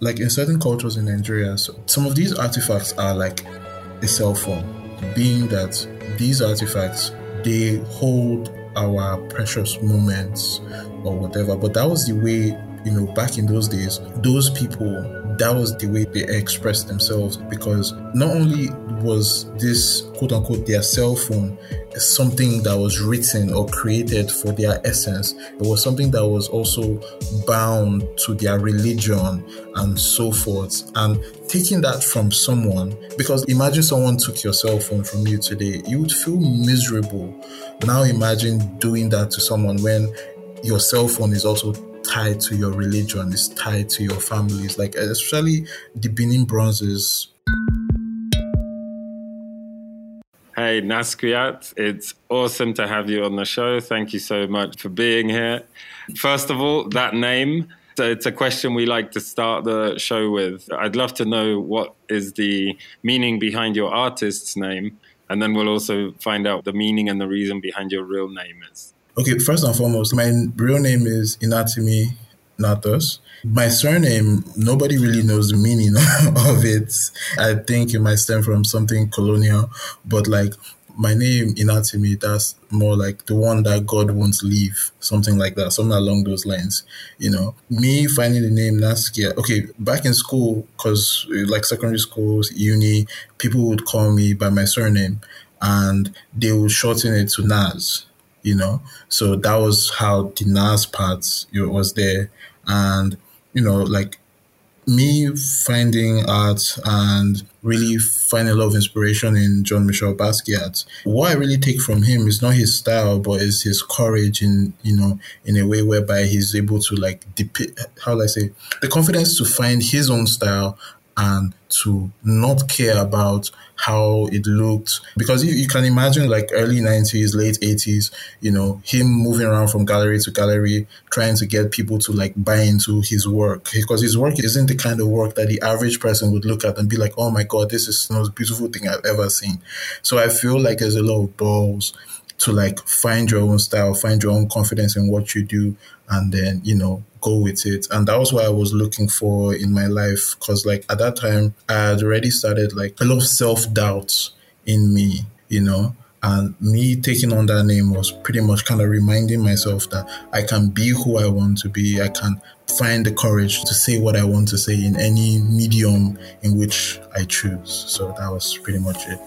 Like in certain cultures in Nigeria, so some of these artifacts are like a cell phone, being that these artifacts they hold our precious moments or whatever. But that was the way, you know, back in those days, those people that was the way they expressed themselves because not only was this quote unquote their cell phone something that was written or created for their essence, it was something that was also bound to their religion and so forth. And taking that from someone, because imagine someone took your cell phone from you today, you would feel miserable. Now imagine doing that to someone when your cell phone is also tied to your religion, is tied to your families, like especially the Benin bronzes. Hey, Nazquiat, it's awesome to have you on the show. Thank you so much for being here. First of all, that name, it's a question we like to start the show with. I'd love to know what is the meaning behind your artist's name, and then we'll also find out the meaning and the reason behind your real name is. Okay, first and foremost, my real name is Inatimi Nathus. My surname, nobody really knows the meaning of it. I think it might stem from something colonial, but like my name in Inatimi, that's more like the one that God won't leave, something like that, something along those lines. You know, me finding the name Nazquiat. Okay, back in school, because eh, like secondary schools, uni, people would call me by my surname, and they would shorten it to Nas you know. So that was how the Nas part was there, and you know, like me finding art and really finding a lot of inspiration in Jean Michel Basquiat. What I really take from him is not his style, but is his courage in you know in a way whereby he's able to like depict how do I say the confidence to find his own style and to not care about how it looked. Because you, you, can imagine like early 90s late 80s you know him moving around from gallery to gallery trying to get people to like buy into his work. Because his work isn't the kind of work that the average person would look at and be like oh my god this is the most beautiful thing i've ever seen. So i feel like there's a lot of balls to like find your own style find your own confidence in what you do and then you know go with it. And that was what i was looking for in my life because like at that time i had already started like a lot of self-doubt in me you know? And me taking on that name was pretty much kind of reminding myself that i can be who i want to be. I can find the courage to say what i want to say in any medium in which i choose. So that was pretty much it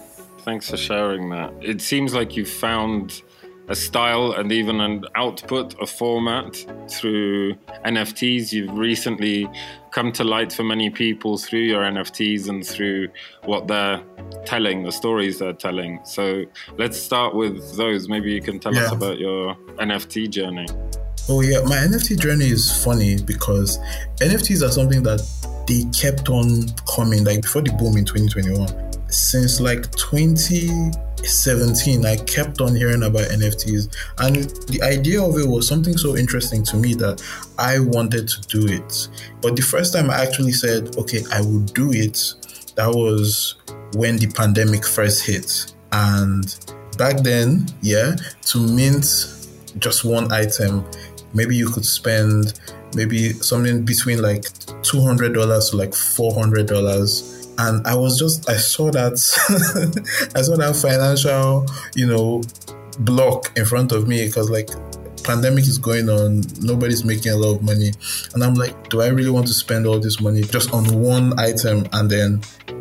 thanks for sharing that it seems like you've found a style and even an output, a format through NFTs. You've recently come to light for many people through your NFTs and through what they're telling, the stories they're telling. So let's start with those. Maybe you can tell yeah. us about your NFT journey. Oh, yeah. My NFT journey is funny because NFTs are something that they kept on coming, like before the boom in 2021 since like 2017 i kept on hearing about nfts and the idea of it was something so interesting to me that i wanted to do it. But the first time i actually said okay i will do it that was when the pandemic first hit. And back then yeah to mint just one item maybe you could spend maybe something between like $200 to like $400 and I was just I saw that I saw that financial you know block in front of me because like pandemic is going on nobody's making a lot of money and I'm like do I really want to spend all this money just on one item and then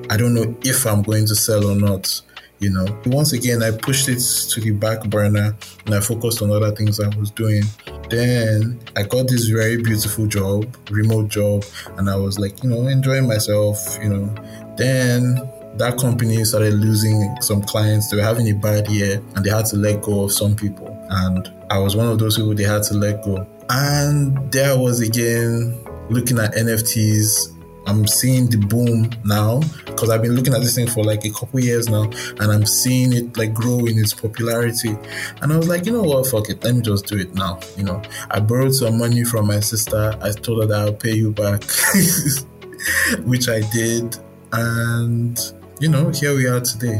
I don't know if I'm going to sell or not you know once again I pushed it to the back burner and I focused on other things I was doing then I got this very beautiful job, remote job, and I was like, you know, enjoying myself, you know. Then that company started losing some clients. They were having a bad year and they had to let go of some people. And I was one of those people they had to let go. And there I was again looking at NFTs I'm seeing the boom now because I've been looking at this thing for like a couple years now and I'm seeing it like grow in its popularity. And I was like, you know what, fuck it, let me just do it now. You know, I borrowed some money from my sister. I told her that I'll pay you back, which I did. And, you know, here we are today.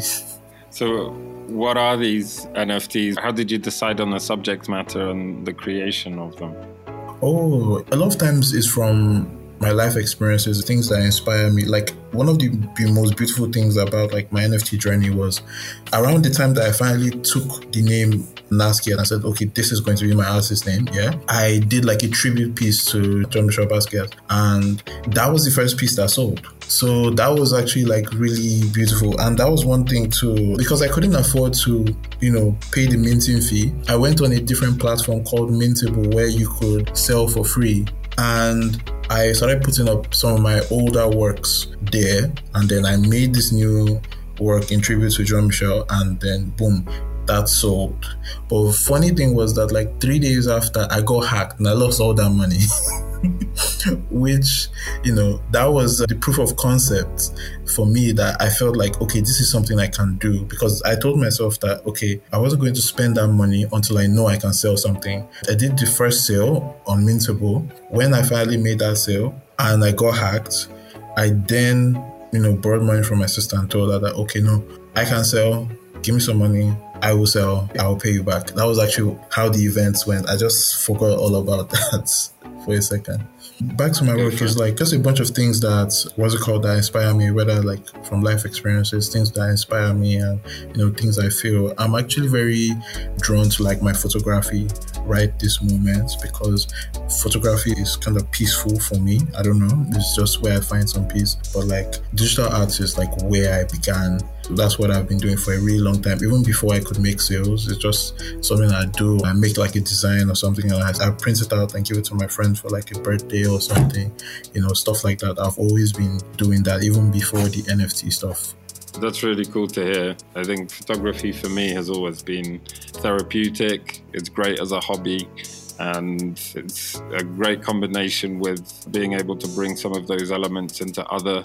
So, what are these NFTs? How did you decide on the subject matter and the creation of them? Oh, a lot of times it's from my life experiences, things that inspire me. Like one of the, the most beautiful things about like my NFT journey was around the time that I finally took the name Nasky and I said, okay, this is going to be my artist name. Yeah. I did like a tribute piece to Jean-Michel Basquiat and that was the first piece that sold. So that was actually like really beautiful. And that was one thing too, because I couldn't afford to, you know, pay the minting fee. I went on a different platform called Mintable where you could sell for free. And I started putting up some of my older works there. And then I made this new work in tribute to Jean Michel. And then boom, that sold. But funny thing was that like three days after I got hacked and I lost all that money. which you know that was uh, the proof of concept for me that I felt like okay this is something I can do because I told myself that okay I wasn't going to spend that money until I know I can sell something. I did the first sale on Mintable. When I finally made that sale and I got hacked, I then you know borrowed money from my sister and told her that okay no I can sell give me some money I will sell, I will pay you back. That was actually how the events went. I just forgot all about that for a second. Back to my work is like just a bunch of things that what's it called that inspire me, whether like from life experiences, things that inspire me and you know, things I feel. I'm actually very drawn to like my photography right this moment because photography is kind of peaceful for me. I don't know. It's just where I find some peace. But like digital art is like where I began. That's what I've been doing for a really long time. Even before I could make sales, it's just something I do. I make like a design or something and I, I print it out and give it to my friends for like a birthday or something, you know, stuff like that. I've always been doing that even before the NFT stuff. That's really cool to hear. I think photography for me has always been therapeutic. It's great as a hobby and it's a great combination with being able to bring some of those elements into other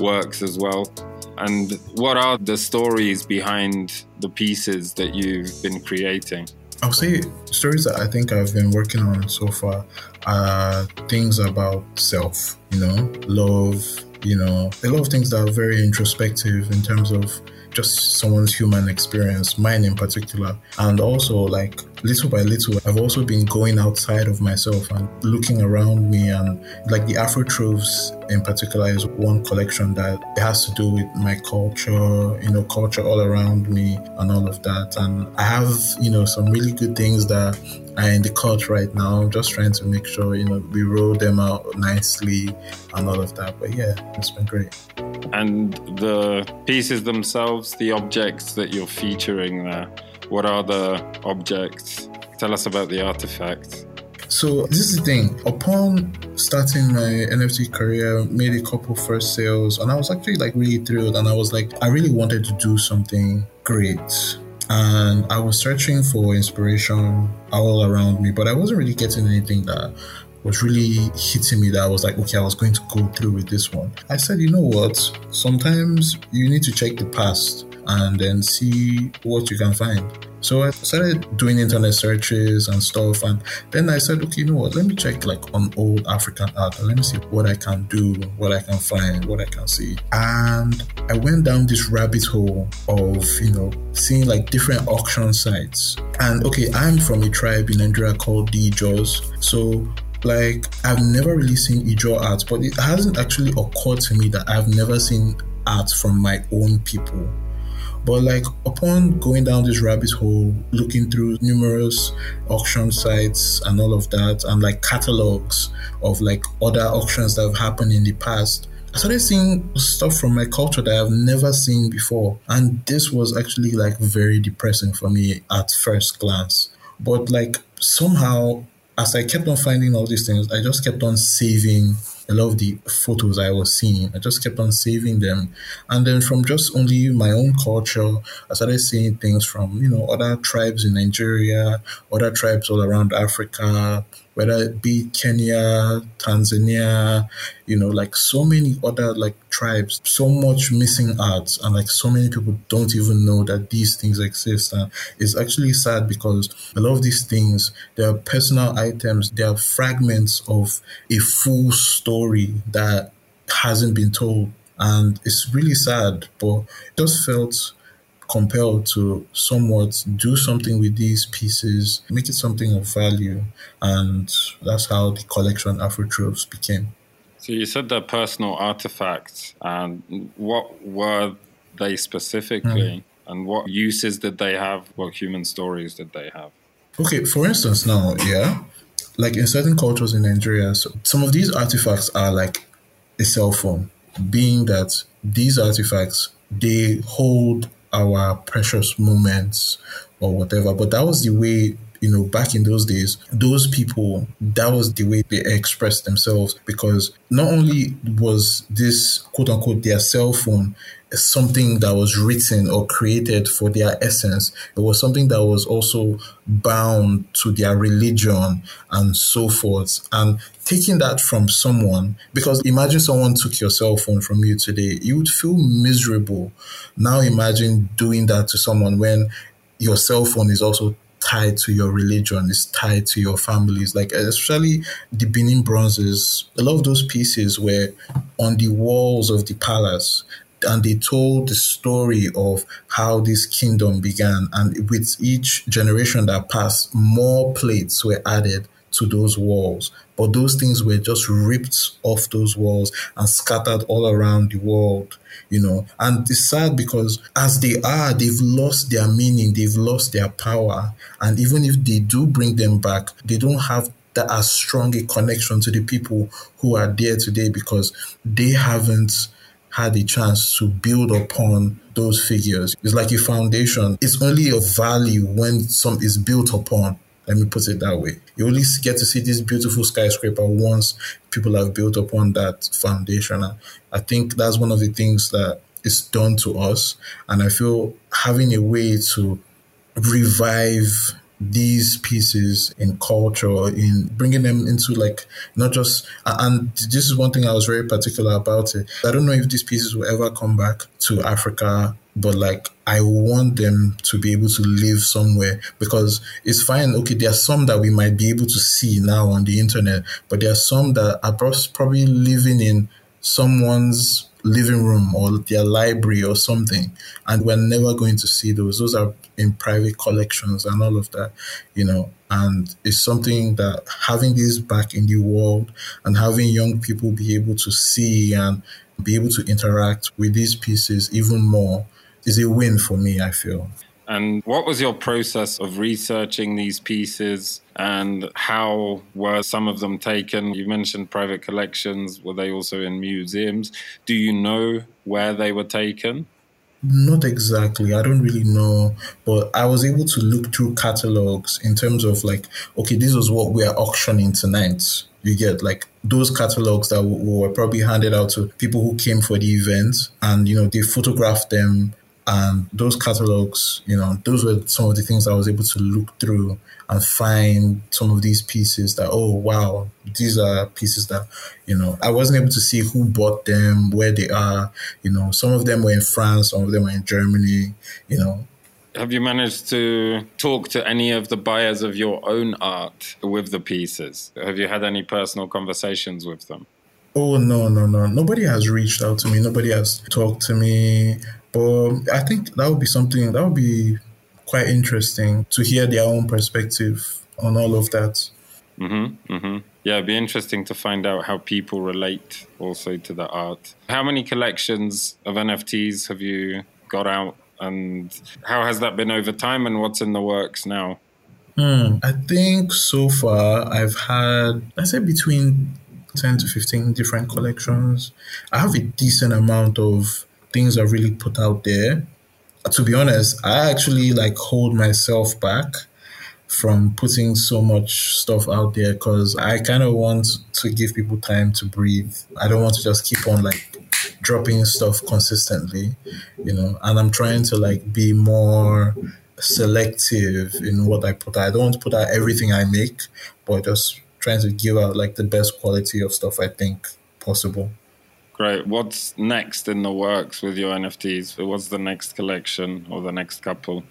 works as well. And what are the stories behind the pieces that you've been creating? I'll say stories that I think I've been working on so far are things about self, you know, love, you know, a lot of things that are very introspective in terms of just someone's human experience, mine in particular. And also, like, little by little, I've also been going outside of myself and looking around me. And like the Afrotroves in particular is one collection that has to do with my culture, you know, culture all around me and all of that. And I have, you know, some really good things that are in the cut right now. I'm just trying to make sure, you know, we roll them out nicely and all of that. But yeah, it's been great. And the pieces themselves, the objects that you're featuring there, what are the objects? Tell us about the artifacts. So this is the thing. Upon starting my NFT career, made a couple first sales, and I was actually like really thrilled. And I was like, I really wanted to do something great. And I was searching for inspiration all around me, but I wasn't really getting anything that was really hitting me that I was like, okay, I was going to go through with this one. I said, you know what? Sometimes you need to check the past and then see what you can find. So I started doing internet searches and stuff, and then I said, okay, you know what? Let me check like on old African art and let me see what I can do, what I can find, what I can see. And I went down this rabbit hole of you know seeing like different auction sites. And okay, I'm from a tribe in Nigeria called the Ijaws, so like I've never really seen Ijaw art, but it hasn't actually occurred to me that I've never seen art from my own people. But like upon going down this rabbit hole, looking through numerous auction sites and all of that, and like catalogs of like other auctions that have happened in the past, I started seeing stuff from my culture that I've never seen before. And this was actually like very depressing for me at first glance. But like somehow, as I kept on finding all these things, I just kept on saving a lot of the photos I was seeing. I just kept on saving them. And then from just only my own culture, I started seeing things from, you know, other tribes in Nigeria, other tribes all around Africa, whether it be Kenya, Tanzania, you know, like so many other like tribes, so much missing art, and like so many people don't even know that these things exist. And it's actually sad because a lot of these things, they are personal items, they are fragments of a full story that hasn't been told. And it's really sad, but it just felt compelled to somewhat do something with these pieces, make it something of value. And that's how the collection Afrotroves became. So you said they're personal artifacts, and what were they specifically, mm. and what uses did they have? What human stories did they have? Okay, for instance, now, yeah, like in certain cultures in Nigeria, so some of these artifacts are like a cell phone, being that these artifacts they hold our precious moments or whatever. But that was the way you know, back in those days, those people, that was the way they expressed themselves because not only was this quote unquote their cell phone something that was written or created for their essence, it was something that was also bound to their religion and so forth. And taking that from someone, because imagine someone took your cell phone from you today, you would feel miserable. Now imagine doing that to someone when your cell phone is also tied to your religion, it's tied to your families. Like especially the Benin bronzes, a lot of those pieces were on the walls of the palace. And they told the story of how this kingdom began. And with each generation that passed, more plates were added to those walls. But those things were just ripped off those walls and scattered all around the world, you know. And it's sad because as they are, they've lost their meaning, they've lost their power. And even if they do bring them back, they don't have that as strong a connection to the people who are there today because they haven't had a chance to build upon those figures. It's like a foundation. It's only of value when some is built upon. Let me put it that way. You only get to see this beautiful skyscraper once people have built upon that foundation. I think that's one of the things that is done to us. And I feel having a way to revive these pieces in culture, in bringing them into like not just, and this is one thing I was very particular about it. I don't know if these pieces will ever come back to Africa but like I want them to be able to live somewhere because it's fine. Okay, there are some that we might be able to see now on the internet, but there are some that are probably living in someone's living room or their library or something, and we're never going to see those. Those are in private collections and all of that, you know. And it's something that having this back in the world and having young people be able to see and be able to interact with these pieces even more is a win for me, I feel. And what was your process of researching these pieces and how were some of them taken? You mentioned private collections. Were they also in museums? Do you know where they were taken? Not exactly. I don't really know, but I was able to look through catalogs in terms of like, okay, this is what we are auctioning tonight. You get like those catalogs that were probably handed out to people who came for the event, and you know they photographed them and those catalogs, you know, those were some of the things I was able to look through and find some of these pieces that, oh, wow, these are pieces that, you know, I wasn't able to see who bought them, where they are. You know, some of them were in France, some of them were in Germany, you know. Have you managed to talk to any of the buyers of your own art with the pieces? Have you had any personal conversations with them? Oh, no, no, no. Nobody has reached out to me. Nobody has talked to me. But I think that would be something that would be quite interesting to hear their own perspective on all of that. Mm-hmm, mm-hmm. Yeah, it'd be interesting to find out how people relate also to the art. How many collections of NFTs have you got out, and how has that been over time, and what's in the works now? Hmm, I think so far I've had, I say, between 10 to 15 different collections. I have a decent amount of things are really put out there. Uh, to be honest, I actually like hold myself back from putting so much stuff out there because I kind of want to give people time to breathe. I don't want to just keep on like dropping stuff consistently, you know, and I'm trying to like be more selective in what I put out. I don't want to put out everything I make, but just trying to give out like the best quality of stuff I think possible. Great. What's next in the works with your NFTs? What's the next collection or the next couple?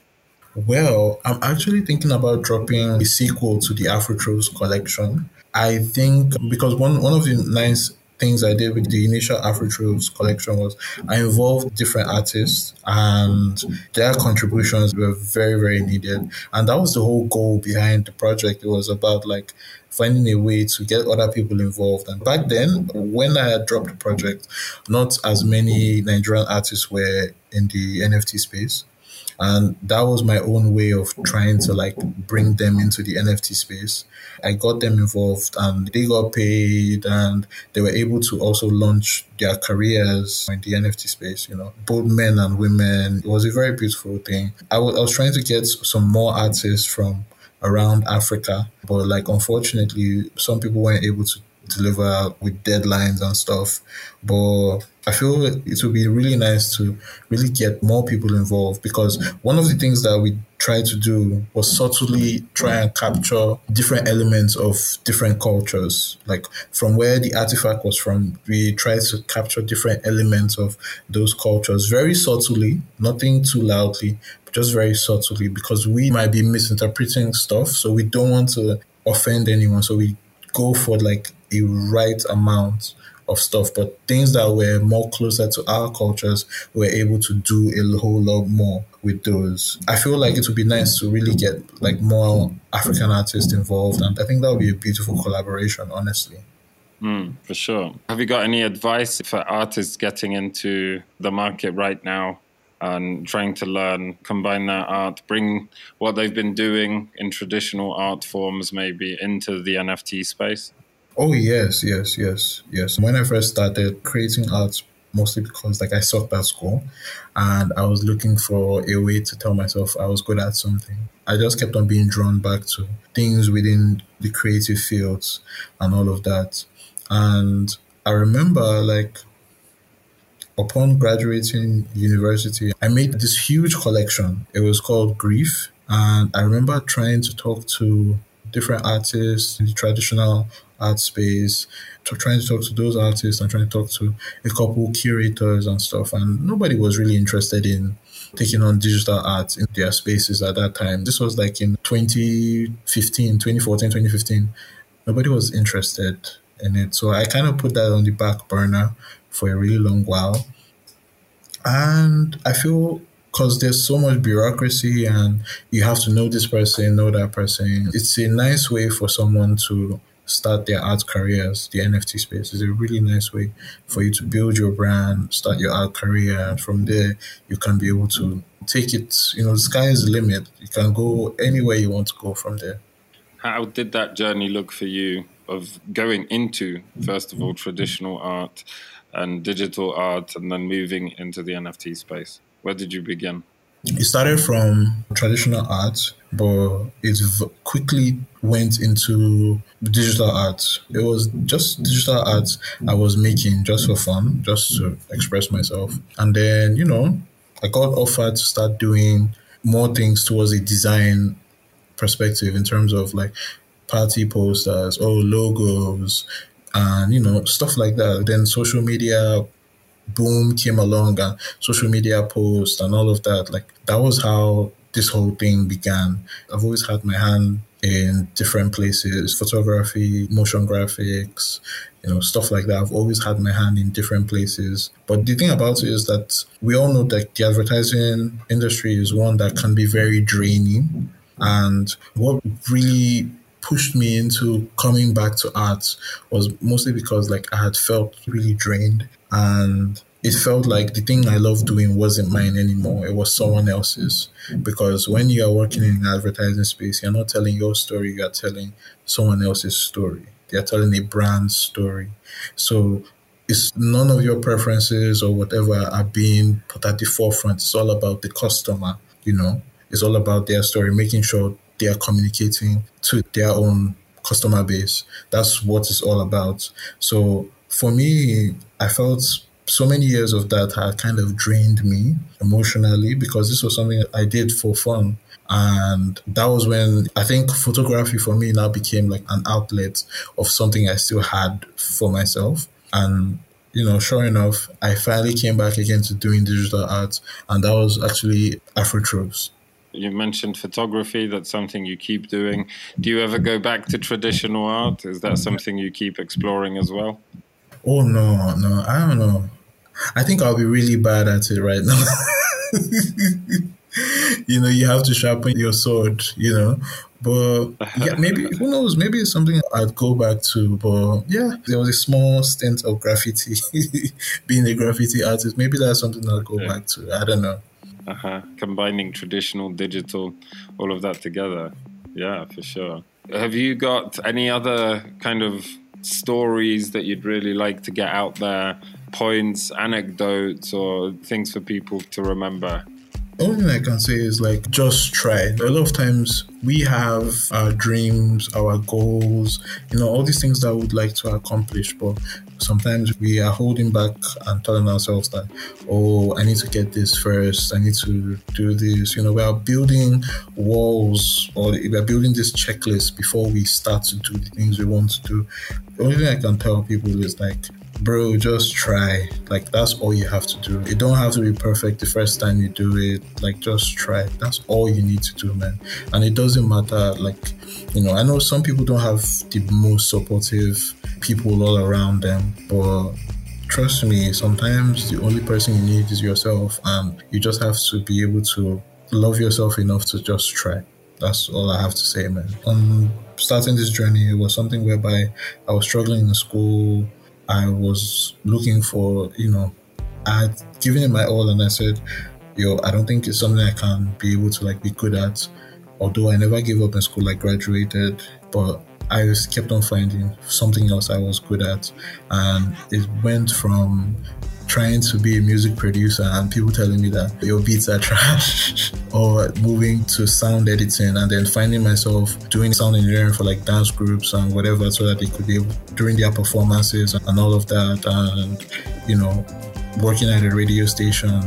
Well, I'm actually thinking about dropping a sequel to the Afrotroves collection. I think because one, one of the nice things I did with the initial Afrotroves collection was I involved different artists and their contributions were very, very needed. And that was the whole goal behind the project. It was about like finding a way to get other people involved. And back then, when I had dropped the project, not as many Nigerian artists were in the NFT space. And that was my own way of trying to like bring them into the NFT space. I got them involved and they got paid and they were able to also launch their careers in the NFT space, you know, both men and women. It was a very beautiful thing. I was, I was trying to get some more artists from around Africa, but like unfortunately, some people weren't able to deliver with deadlines and stuff. But I feel it would be really nice to really get more people involved because one of the things that we tried to do was subtly try and capture different elements of different cultures. Like from where the artifact was from, we tried to capture different elements of those cultures very subtly, nothing too loudly, just very subtly because we might be misinterpreting stuff. So we don't want to offend anyone. So we go for like a right amount of stuff, but things that were more closer to our cultures, we were able to do a whole lot more with those. I feel like it would be nice to really get like more African artists involved, and I think that would be a beautiful collaboration, honestly. Mm, for sure. Have you got any advice for artists getting into the market right now and trying to learn, combine their art, bring what they've been doing in traditional art forms maybe into the NFT space? Oh yes, yes, yes, yes. When I first started creating art, mostly because like I sucked at school, and I was looking for a way to tell myself I was good at something. I just kept on being drawn back to things within the creative fields and all of that. And I remember like upon graduating university, I made this huge collection. It was called Grief. And I remember trying to talk to different artists in the traditional art space, trying to talk to those artists and trying to talk to a couple curators and stuff. And nobody was really interested in taking on digital art in their spaces at that time. This was like in 2015, 2014, 2015. Nobody was interested in it. So I kind of put that on the back burner for a really long while. And I feel because there's so much bureaucracy and you have to know this person, know that person. It's a nice way for someone to start their art careers. The NFT space is a really nice way for you to build your brand, start your art career, and from there you can be able to take it. You know, the sky is the limit. You can go anywhere you want to go from there. How did that journey look for you of going into first of all traditional art and digital art, and then moving into the NFT space? Where did you begin? It started from traditional art, but it quickly went into digital art. It was just digital art I was making just for fun, just to express myself. And then, you know, I got offered to start doing more things towards a design perspective in terms of like party posters or logos and, you know, stuff like that. Then social media boom came along and social media posts and all of that. Like that was how this whole thing began. I've always had my hand in different places, photography, motion graphics, you know, stuff like that. I've always had my hand in different places. But the thing about it is that we all know that the advertising industry is one that can be very draining. And what really pushed me into coming back to art was mostly because like I had felt really drained and it felt like the thing I loved doing wasn't mine anymore. It was someone else's. Because when you are working in advertising space, you're not telling your story, you're telling someone else's story. You're telling a brand story. So it's none of your preferences or whatever are being put at the forefront. It's all about the customer, you know. It's all about their story, making sure they are communicating to their own customer base. That's what it's all about. So for me, I felt so many years of that had kind of drained me emotionally because this was something I did for fun. And that was when I think photography for me now became like an outlet of something I still had for myself. And, you know, sure enough, I finally came back again to doing digital art. And that was actually Afrotroves. You mentioned photography. That's something you keep doing. Do you ever go back to traditional art? Is that something you keep exploring as well? Oh no, no, I don't know. I think I'll be really bad at it right now. you know, you have to sharpen your sword, you know. But yeah, maybe who knows? Maybe it's something I'd go back to. But yeah, there was a small stint of graffiti, being a graffiti artist. Maybe that's something I'll go yeah. back to. I don't know. Uh-huh. Combining traditional, digital, all of that together. Yeah, for sure. Have you got any other kind of stories that you'd really like to get out there? Points, anecdotes, or things for people to remember? Only thing I can say is like just try. A lot of times we have our dreams, our goals, you know, all these things that we would like to accomplish, but sometimes we are holding back and telling ourselves that, oh, I need to get this first, I need to do this. You know, we are building walls or we are building this checklist before we start to do the things we want to do. The only thing I can tell people is like bro, just try. Like that's all you have to do. It don't have to be perfect the first time you do it. Like just try. That's all you need to do, man. And it doesn't matter. Like you know, I know some people don't have the most supportive people all around them, but trust me, sometimes the only person you need is yourself, and you just have to be able to love yourself enough to just try. That's all I have to say, man. On starting this journey, it was something whereby I was struggling in school I was looking for, you know, I had given it my all and I said, yo, I don't think it's something I can be able to like be good at. Although I never gave up in school, I graduated, but I just kept on finding something else I was good at. And it went from trying to be a music producer and people telling me that your beats are trash or moving to sound editing and then finding myself doing sound engineering for like dance groups and whatever so that they could be able during their performances and all of that and you know working at a radio station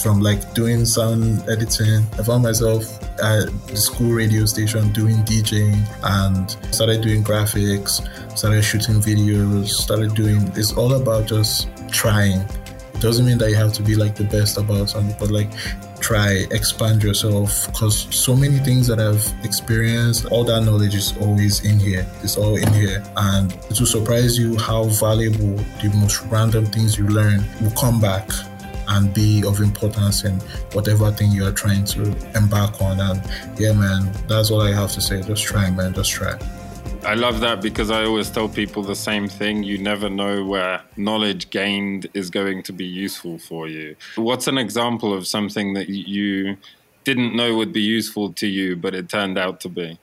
from like doing sound editing i found myself at the school radio station doing djing and started doing graphics started shooting videos started doing it's all about just trying. It doesn't mean that you have to be like the best about something, but like try, expand yourself because so many things that I've experienced, all that knowledge is always in here. It's all in here. And it will surprise you how valuable the most random things you learn will come back and be of importance in whatever thing you are trying to embark on. And yeah, man, that's all I have to say. Just try, man. Just try. I love that because I always tell people the same thing. You never know where knowledge gained is going to be useful for you. What's an example of something that you didn't know would be useful to you, but it turned out to be?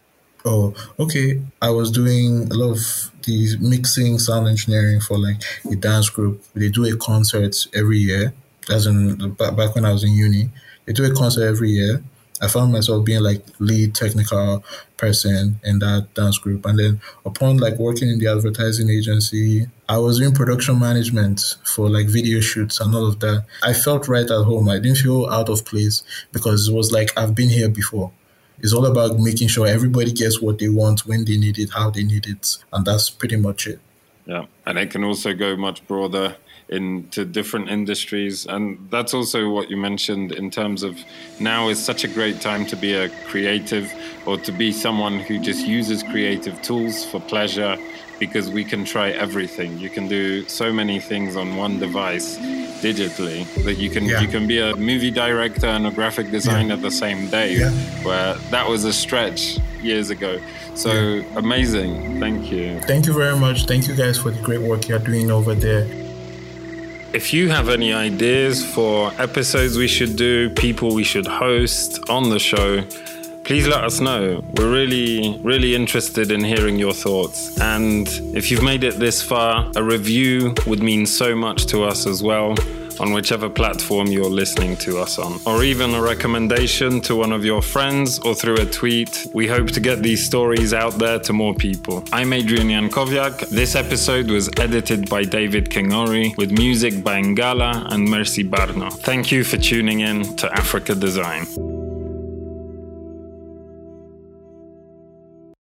Oh, okay. I was doing a lot of these mixing sound engineering for like a dance group. They do a concert every year. As in back when I was in uni, they do a concert every year I found myself being like lead technical person in that dance group. And then upon like working in the advertising agency, I was doing production management for like video shoots and all of that. I felt right at home. I didn't feel out of place because it was like I've been here before. It's all about making sure everybody gets what they want when they need it, how they need it. And that's pretty much it. Yeah. And it can also go much broader into different industries. And that's also what you mentioned in terms of now is such a great time to be a creative or to be someone who just uses creative tools for pleasure because we can try everything. You can do so many things on one device digitally that you can yeah. you can be a movie director and a graphic designer yeah. the same day yeah. where that was a stretch years ago. So amazing. Thank you. Thank you very much. Thank you guys for the great work you're doing over there. If you have any ideas for episodes we should do, people we should host on the show, please let us know. We're really, really interested in hearing your thoughts. And if you've made it this far, a review would mean so much to us as well on whichever platform you're listening to us on, or even a recommendation to one of your friends or through a tweet. We hope to get these stories out there to more people. I'm Adrian Jankowiak. This episode was edited by David Kingori with music by Ngalah and Mercy Barno. Thank you for tuning in to Afrika Design.